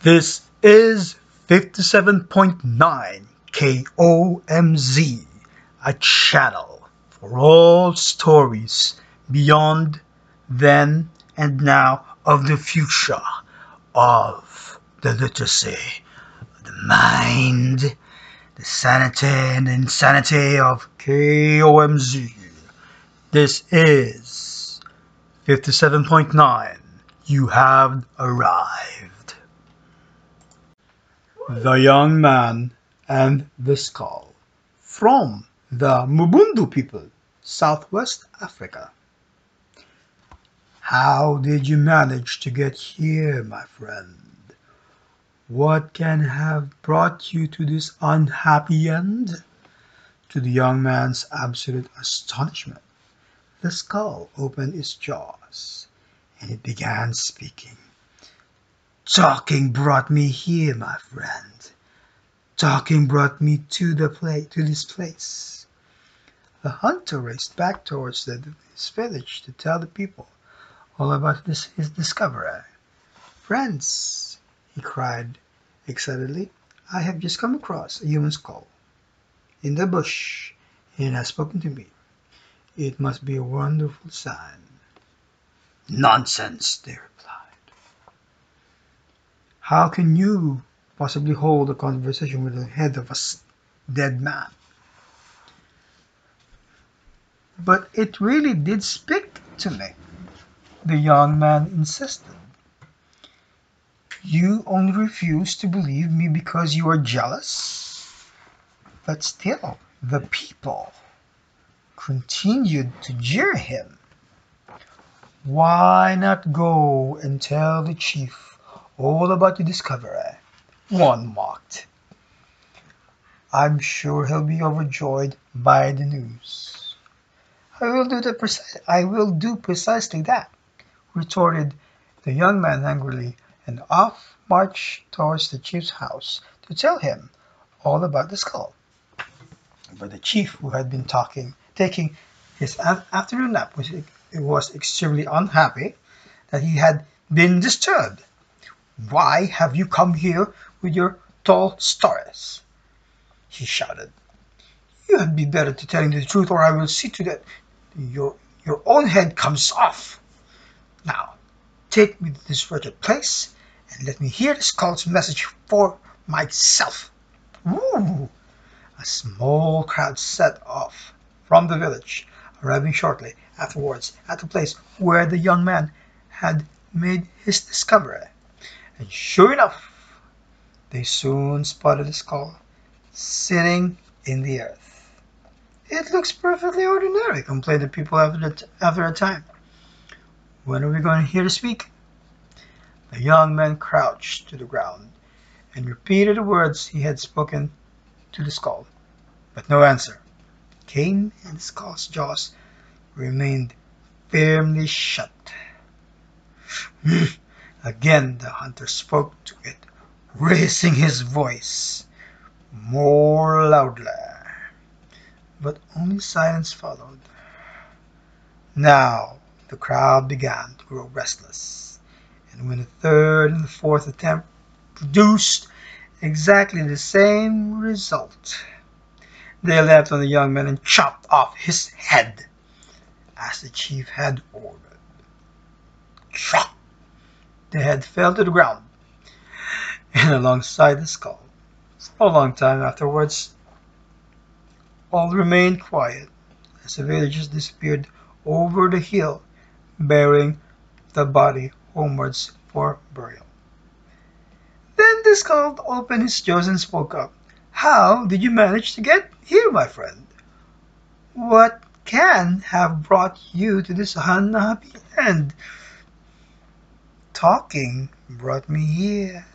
This is 57.9 KOMZ, a channel for all stories beyond, then, and now of the future of the literacy, the mind, the sanity and insanity of KOMZ. This is 57.9. You have arrived. The Young Man and the Skull from the Mubundu people, Southwest Africa. How did you manage to get here, my friend? What can have brought you to this unhappy end? To the young man's absolute astonishment, the skull opened its jaws and it began speaking. Talking brought me here, my friend. Talking brought me to the place, to this place. The hunter raced back towards the, his village to tell the people all about this, his discovery. Friends, he cried excitedly, I have just come across a human skull in the bush and has spoken to me. It must be a wonderful sign. Nonsense, they replied. How can you possibly hold a conversation with the head of a dead man? But it really did speak to me, the young man insisted. You only refuse to believe me because you are jealous? But still, the people continued to jeer him. Why not go and tell the chief all about the discovery? One mocked. I'm sure he'll be overjoyed by the news. I will do the preci- I will do precisely that, retorted the young man angrily, and off marched towards the chief's house to tell him all about the skull. But the chief, who had been talking, taking his afternoon nap, was, was extremely unhappy that he had been disturbed. Why have you come here with your tall stories? he shouted. You had be better to telling the truth, or I will see to that your your own head comes off. Now, take me to this wretched place and let me hear the skull's message for myself. A small crowd set off from the village, arriving shortly afterwards at the place where the young man had made his discovery. And sure enough, they soon spotted the skull sitting in the earth. It looks perfectly ordinary, complained the people after, the after a time. When are we going to hear to speak? The young man crouched to the ground and repeated the words he had spoken to the skull, but no answer came, and the skull's jaws remained firmly shut. Hmm. Again the hunter spoke to it, raising his voice more loudly, but only silence followed. Now the crowd began to grow restless, and when the third and the fourth attempt produced exactly the same result. They leapt on the young man and chopped off his head, as the chief had ordered. Chop! The head fell to the ground, and alongside the skull. For a long time afterwards, all remained quiet as the villagers disappeared over the hill, bearing the body homewards for burial. Then the skull opened his jaws and spoke up. How did you manage to get here, my friend? What can have brought you to this unhappy end? Talking brought me here,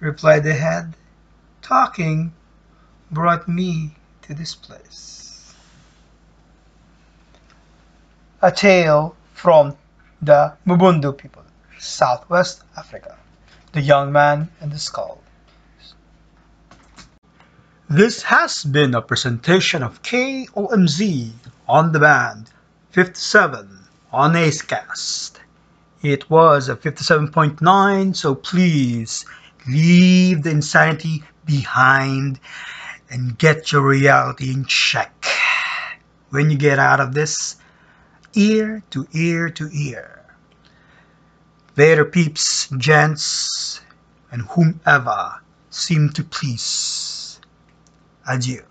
replied the head. Talking brought me to this place. A tale from the Mubundu people, Southwest Africa. The Young Man and the Skull. This has been a presentation of KOMZ on the band 57 on Acast. It was a 57.9, so please leave the insanity behind and get your reality in check. When you get out of this, ear to ear to ear. Later, peeps, gents, and whomever seem to please. Adieu.